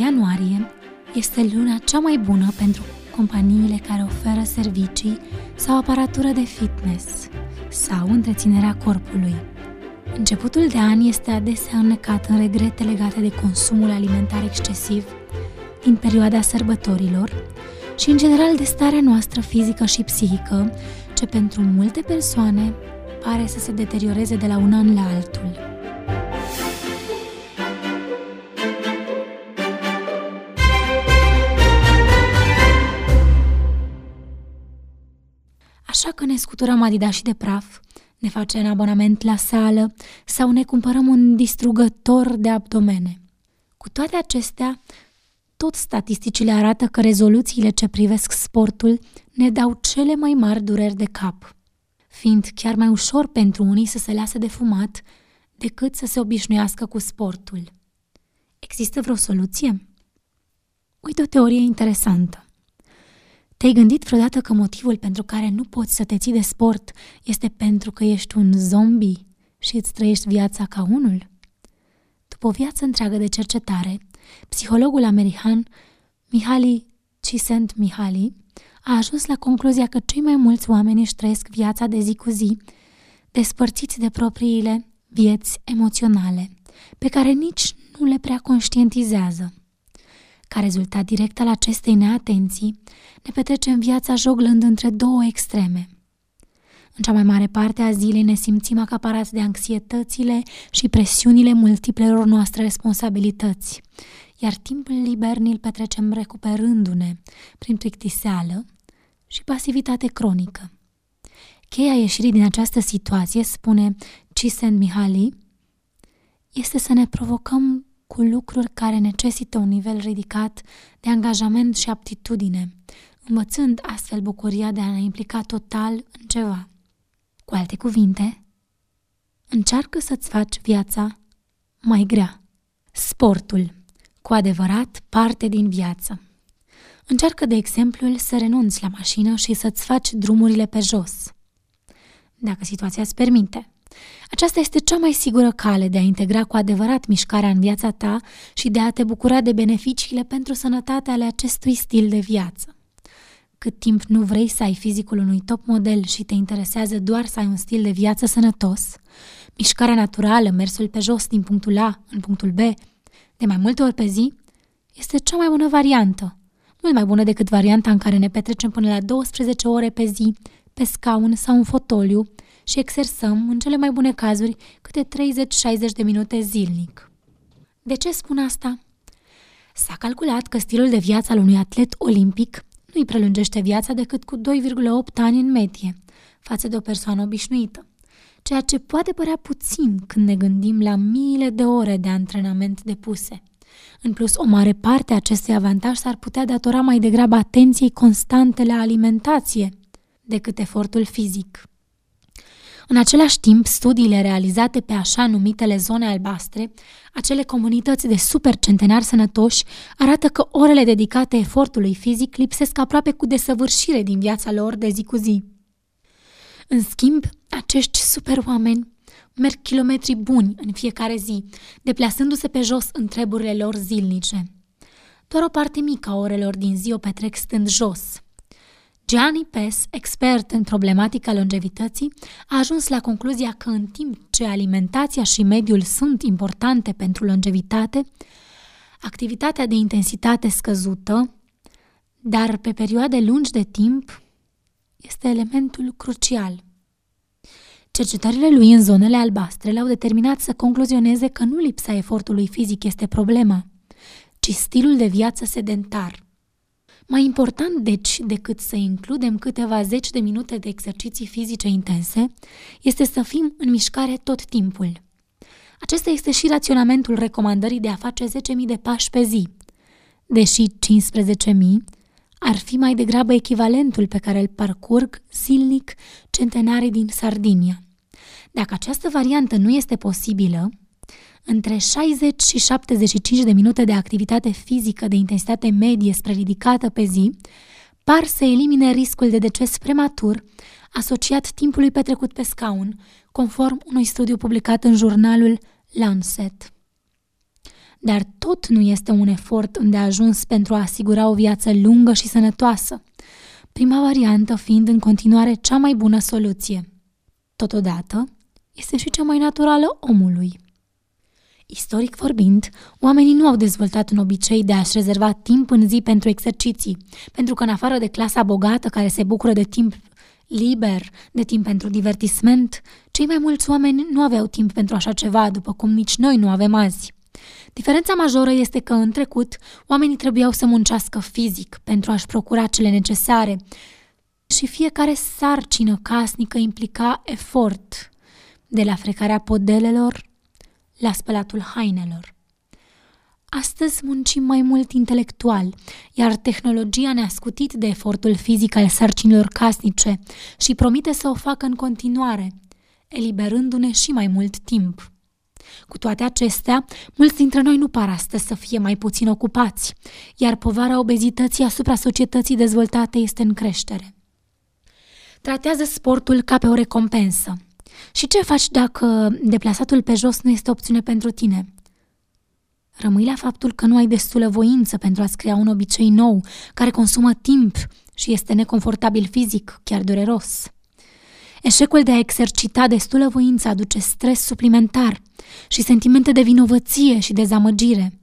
Ianuarie este luna cea mai bună pentru companiile care oferă servicii sau aparatură de fitness sau întreținerea corpului. Începutul de an este adesea înnecat în regrete legate de consumul alimentar excesiv din perioada sărbătorilor și în general de starea noastră fizică și psihică, ce pentru multe persoane pare să se deterioreze de la un an la altul. Așa că ne scuturăm Adidas de praf, ne facem abonament la sală sau ne cumpărăm un distrugător de abdomene. Cu toate acestea, tot statisticile arată că rezoluțiile ce privesc sportul ne dau cele mai mari dureri de cap, fiind chiar mai ușor pentru unii să se lasă de fumat decât să se obișnuiască cu sportul. Există vreo soluție? Uite o teorie interesantă. Te-ai gândit vreodată că motivul pentru care nu poți să te ții de sport este pentru că ești un zombie și îți trăiești viața ca unul? După o viață întreagă de cercetare, psihologul american Mihaly Csikszentmihalyi a ajuns la concluzia că cei mai mulți oameni își trăiesc viața de zi cu zi, despărțiți de propriile vieți emoționale, pe care nici nu le prea conștientizează. Ca rezultat direct al acestei neatenții, ne petrecem viața joglând între două extreme. În cea mai mare parte a zilei ne simțim acaparați de anxietățile și presiunile multiplelor noastre responsabilități, iar timpul liber ni-l petrecem recuperându-ne prin plictiseală și pasivitate cronică. Cheia ieșirii din această situație, spune Cisen Mihali, este să ne provocăm cu lucruri care necesită un nivel ridicat de angajament și aptitudine, învățând astfel bucuria de a ne implica total în ceva. Cu alte cuvinte, încearcă să-ți faci viața mai grea. Sportul, cu adevărat parte din viață. Încearcă, de exemplu, să renunți la mașină și să-ți faci drumurile pe jos. Dacă situația îți permite – aceasta este cea mai sigură cale de a integra cu adevărat mișcarea în viața ta și de a te bucura de beneficiile pentru sănătate ale acestui stil de viață. Cât timp nu vrei să ai fizicul unui top model și te interesează doar să ai un stil de viață sănătos, mișcarea naturală, mersul pe jos din punctul A în punctul B, de mai multe ori pe zi, este cea mai bună variantă. Mult mai bună decât varianta în care ne petrecem până la 12 ore pe zi, pe scaun sau un fotoliu, și exersăm, în cele mai bune cazuri, câte 30-60 de minute zilnic. De ce spun asta? S-a calculat că stilul de viață al unui atlet olimpic nu îi prelungește viața decât cu 2,8 ani în medie, față de o persoană obișnuită, ceea ce poate părea puțin când ne gândim la miile de ore de antrenament depuse. În plus, o mare parte a acestui avantaj s-ar putea datora mai degrabă atenției constante la alimentație decât efortul fizic. În același timp, studiile realizate pe așa numitele zone albastre, acele comunități de supercentenari sănătoși, arată că orele dedicate efortului fizic lipsesc aproape cu desăvârșire din viața lor de zi cu zi. În schimb, acești super oameni merg kilometri buni în fiecare zi, deplasându-se pe jos în treburile lor zilnice. Doar o parte mică a orelor din zi o petrec stând jos – Gianni Pes, expert în problematica longevității, a ajuns la concluzia că în timp ce alimentația și mediul sunt importante pentru longevitate, activitatea de intensitate scăzută, dar pe perioade lungi de timp, este elementul crucial. Cercetările lui în zonele albastre l-au determinat să concluzioneze că nu lipsa efortului fizic este problema, ci stilul de viață sedentar – mai important, deci, decât să includem câteva zeci de minute de exerciții fizice intense, este să fim în mișcare tot timpul. Acesta este și raționamentul recomandării de a face 10.000 de pași pe zi, deși 15.000 ar fi mai degrabă echivalentul pe care îl parcurg zilnic centenarii din Sardinia. Dacă această variantă nu este posibilă, între 60 și 75 de minute de activitate fizică de intensitate medie spre ridicată pe zi par să elimine riscul de deces prematur asociat timpului petrecut pe scaun, conform unui studiu publicat în jurnalul Lancet. dar tot nu este un efort îndeajuns pentru a asigura o viață lungă și sănătoasă, prima variantă fiind în continuare cea mai bună soluție. Totodată, este și cea mai naturală omului. Istoric vorbind, oamenii nu au dezvoltat un obicei de a-și rezerva timp în zi pentru exerciții, pentru că în afară de clasa bogată care se bucură de timp liber, de timp pentru divertisment, cei mai mulți oameni nu aveau timp pentru așa ceva, după cum nici noi nu avem azi. Diferența majoră este că în trecut oamenii trebuiau să muncească fizic pentru a-și procura cele necesare și fiecare sarcină casnică implica efort, de la frecarea podelelor la spălatul hainelor. Astăzi muncim mai mult intelectual, iar tehnologia ne-a scutit de efortul fizic al sarcinilor casnice și promite să o facă în continuare, eliberându-ne și mai mult timp. Cu toate acestea, mulți dintre noi nu par astăzi să fie mai puțin ocupați, iar povara obezității asupra societății dezvoltate este în creștere. Tratează sportul ca pe o recompensă. Și ce faci dacă deplasatul pe jos nu este opțiune pentru tine? Rămâi la faptul că nu ai destulă voință pentru a-ți crea un obicei nou, care consumă timp și este neconfortabil fizic, chiar dureros. Eșecul de a exercita destulă voință aduce stres suplimentar și sentimente de vinovăție și dezamăgire.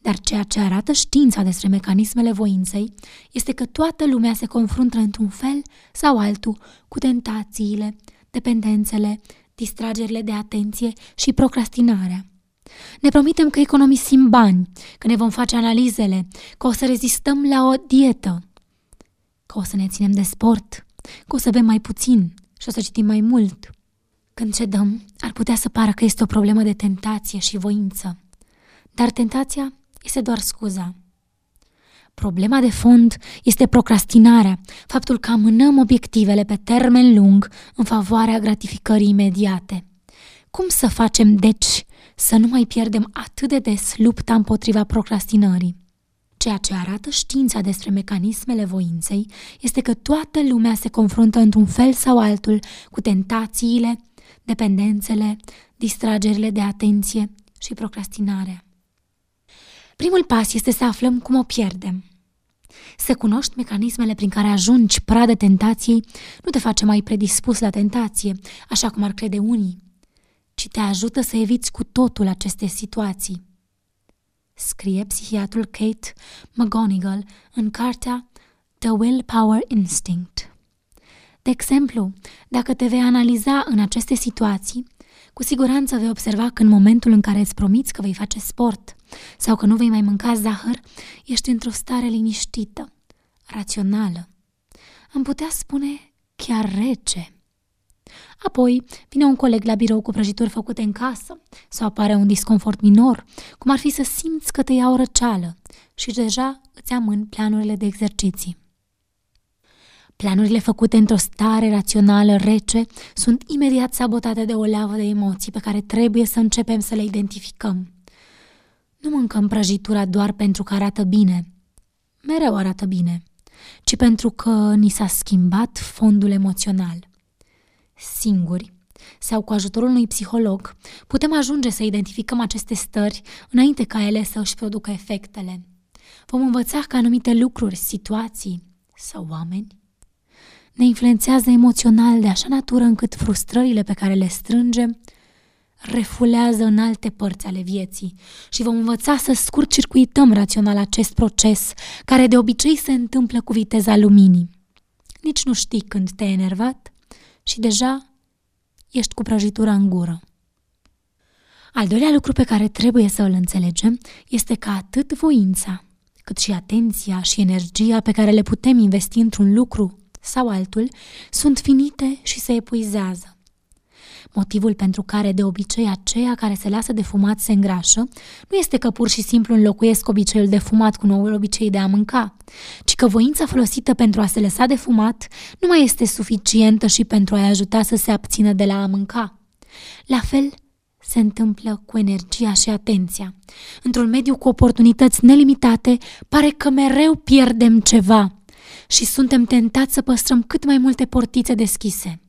Dar ceea ce arată știința despre mecanismele voinței este că toată lumea se confruntă într-un fel sau altul cu tentațiile, dependențele, distragerile de atenție și procrastinarea. Ne promitem că economisim bani, că ne vom face analizele, că o să rezistăm la o dietă, că o să ne ținem de sport, că o să bem mai puțin și o să citim mai mult. Când cedăm, ar putea să pară că este o problemă de tentație și voință. Dar tentația este doar scuza. Problema de fond este procrastinarea, faptul că amânăm obiectivele pe termen lung în favoarea gratificării imediate. Cum să facem, deci, să nu mai pierdem atât de des lupta împotriva procrastinării? Ceea ce arată știința despre mecanismele voinței este că toată lumea se confruntă într-un fel sau altul cu tentațiile, dependențele, distragerile de atenție și procrastinarea. Primul pas este să aflăm cum o pierdem. Să cunoști mecanismele prin care ajungi pradă tentației nu te face mai predispus la tentație, așa cum ar crede unii, ci te ajută să eviți cu totul aceste situații. Scrie psihiatrul Kate McGonigal în cartea The Willpower Instinct. De exemplu, dacă te vei analiza în aceste situații, cu siguranță vei observa că în momentul în care îți promiți că vei face sport sau că nu vei mai mânca zahăr, ești într-o stare liniștită, rațională. Am putea spune chiar rece. Apoi vine un coleg la birou cu prăjituri făcute în casă sau apare un disconfort minor, cum ar fi să simți că te ia o răceală și deja îți amân planurile de exerciții. Planurile făcute într-o stare rațională rece sunt imediat sabotate de o lavă de emoții pe care trebuie să începem să le identificăm. Nu mâncăm prăjitura doar pentru că arată bine. Mereu arată bine. Ci pentru că ni s-a schimbat fondul emoțional. Singuri sau cu ajutorul unui psiholog, putem ajunge să identificăm aceste stări înainte ca ele să își producă efectele. Vom învăța că anumite lucruri, situații sau oameni ne influențează emoțional de așa natură încât frustrările pe care le strângem refulează în alte părți ale vieții și vom învăța să scurt-circuităm rațional acest proces, care de obicei se întâmplă cu viteza luminii. Nici nu știi când te-ai enervat și deja ești cu prăjitura în gură. Al doilea lucru pe care trebuie să îl înțelegem este că atât voința, cât și atenția și energia pe care le putem investi într-un lucru sau altul sunt finite și se epuizează. Motivul pentru care de obicei aceia care se lasă de fumat se îngrașă nu este că pur și simplu înlocuiesc obiceiul de fumat cu noul obicei de a mânca, ci că voința folosită pentru a se lăsa de fumat nu mai este suficientă și pentru a-i ajuta să se abțină de la a mânca. La fel, se întâmplă cu energia și atenția. Într-un mediu cu oportunități nelimitate, pare că mereu pierdem ceva și suntem tentați să păstrăm cât mai multe portițe deschise.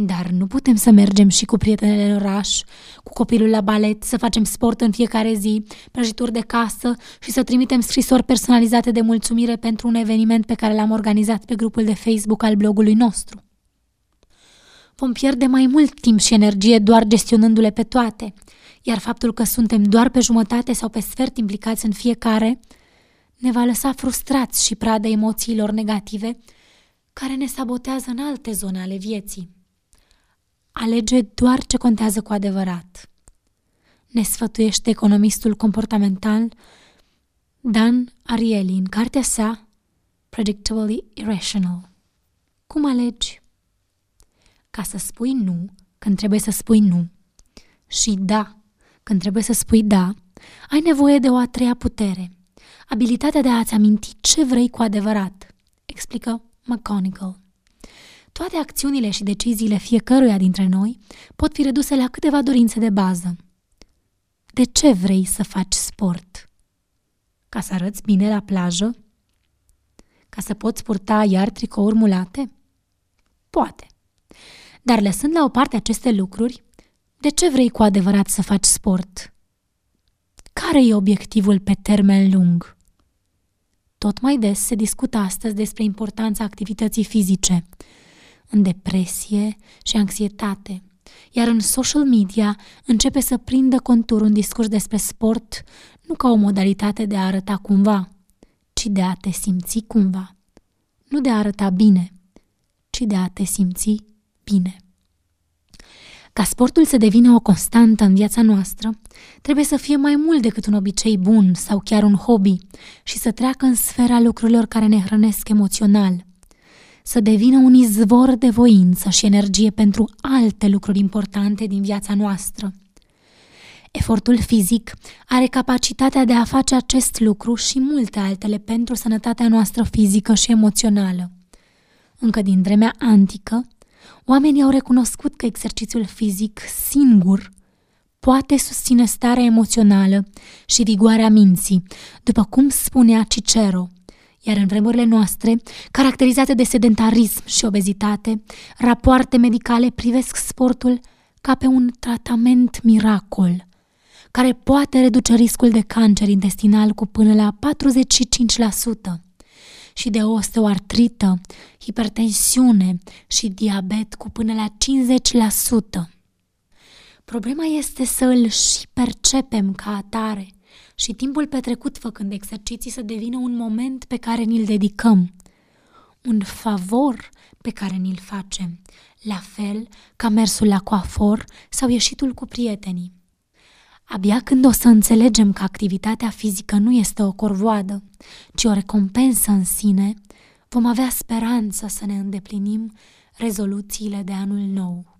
Dar nu putem să mergem și cu prietenele în oraș, cu copilul la balet, să facem sport în fiecare zi, prăjituri de casă și să trimitem scrisori personalizate de mulțumire pentru un eveniment pe care l-am organizat pe grupul de Facebook al blogului nostru. Vom pierde mai mult timp și energie doar gestionându-le pe toate, iar faptul că suntem doar pe jumătate sau pe sfert implicați în fiecare ne va lăsa frustrați și pradă emoțiilor negative care ne sabotează în alte zone ale vieții. Alege doar ce contează cu adevărat. Ne sfătuiește economistul comportamental Dan Ariely în cartea sa Predictably Irrational. Cum alegi? Ca să spui nu când trebuie să spui nu și da când trebuie să spui da, ai nevoie de o a treia putere, abilitatea de a-ți aminti ce vrei cu adevărat, explică McGonagall. Toate acțiunile și deciziile fiecăruia dintre noi pot fi reduse la câteva dorințe de bază. De ce vrei să faci sport? Ca să arăți bine la plajă? Ca să poți purta iar tricouri mulate? Poate. Dar lăsând la o parte aceste lucruri, de ce vrei cu adevărat să faci sport? Care e obiectivul pe termen lung? Tot mai des se discută astăzi despre importanța activității fizice, în depresie și anxietate, iar în social media începe să prindă contur un discurs despre sport nu ca o modalitate de a arăta cumva, ci de a te simți cumva. Nu de a arăta bine, ci de a te simți bine. Ca sportul să devină o constantă în viața noastră, trebuie să fie mai mult decât un obicei bun sau chiar un hobby și să treacă în sfera lucrurilor care ne hrănesc emoțional. Să devină un izvor de voință și energie pentru alte lucruri importante din viața noastră. Efortul fizic are capacitatea de a face acest lucru și multe altele pentru sănătatea noastră fizică și emoțională. Încă din vremea antică, Oamenii au recunoscut că exercițiul fizic singur poate susține starea emoțională și vigoarea minții, după cum spunea Cicero. Iar în vremurile noastre, caracterizate de sedentarism și obezitate, rapoarte medicale privesc sportul ca pe un tratament miracol, care poate reduce riscul de cancer intestinal cu până la 45% și de osteoartrită, hipertensiune și diabet cu până la 50%. Problema este să îl și percepem ca atare și timpul petrecut făcând exerciții să devină un moment pe care ni-l dedicăm, un favor pe care ni-l facem, la fel ca mersul la coafor sau ieșitul cu prietenii. Abia când o să înțelegem că activitatea fizică nu este o corvoadă, ci o recompensă în sine, vom avea speranță să ne îndeplinim rezoluțiile de anul nou.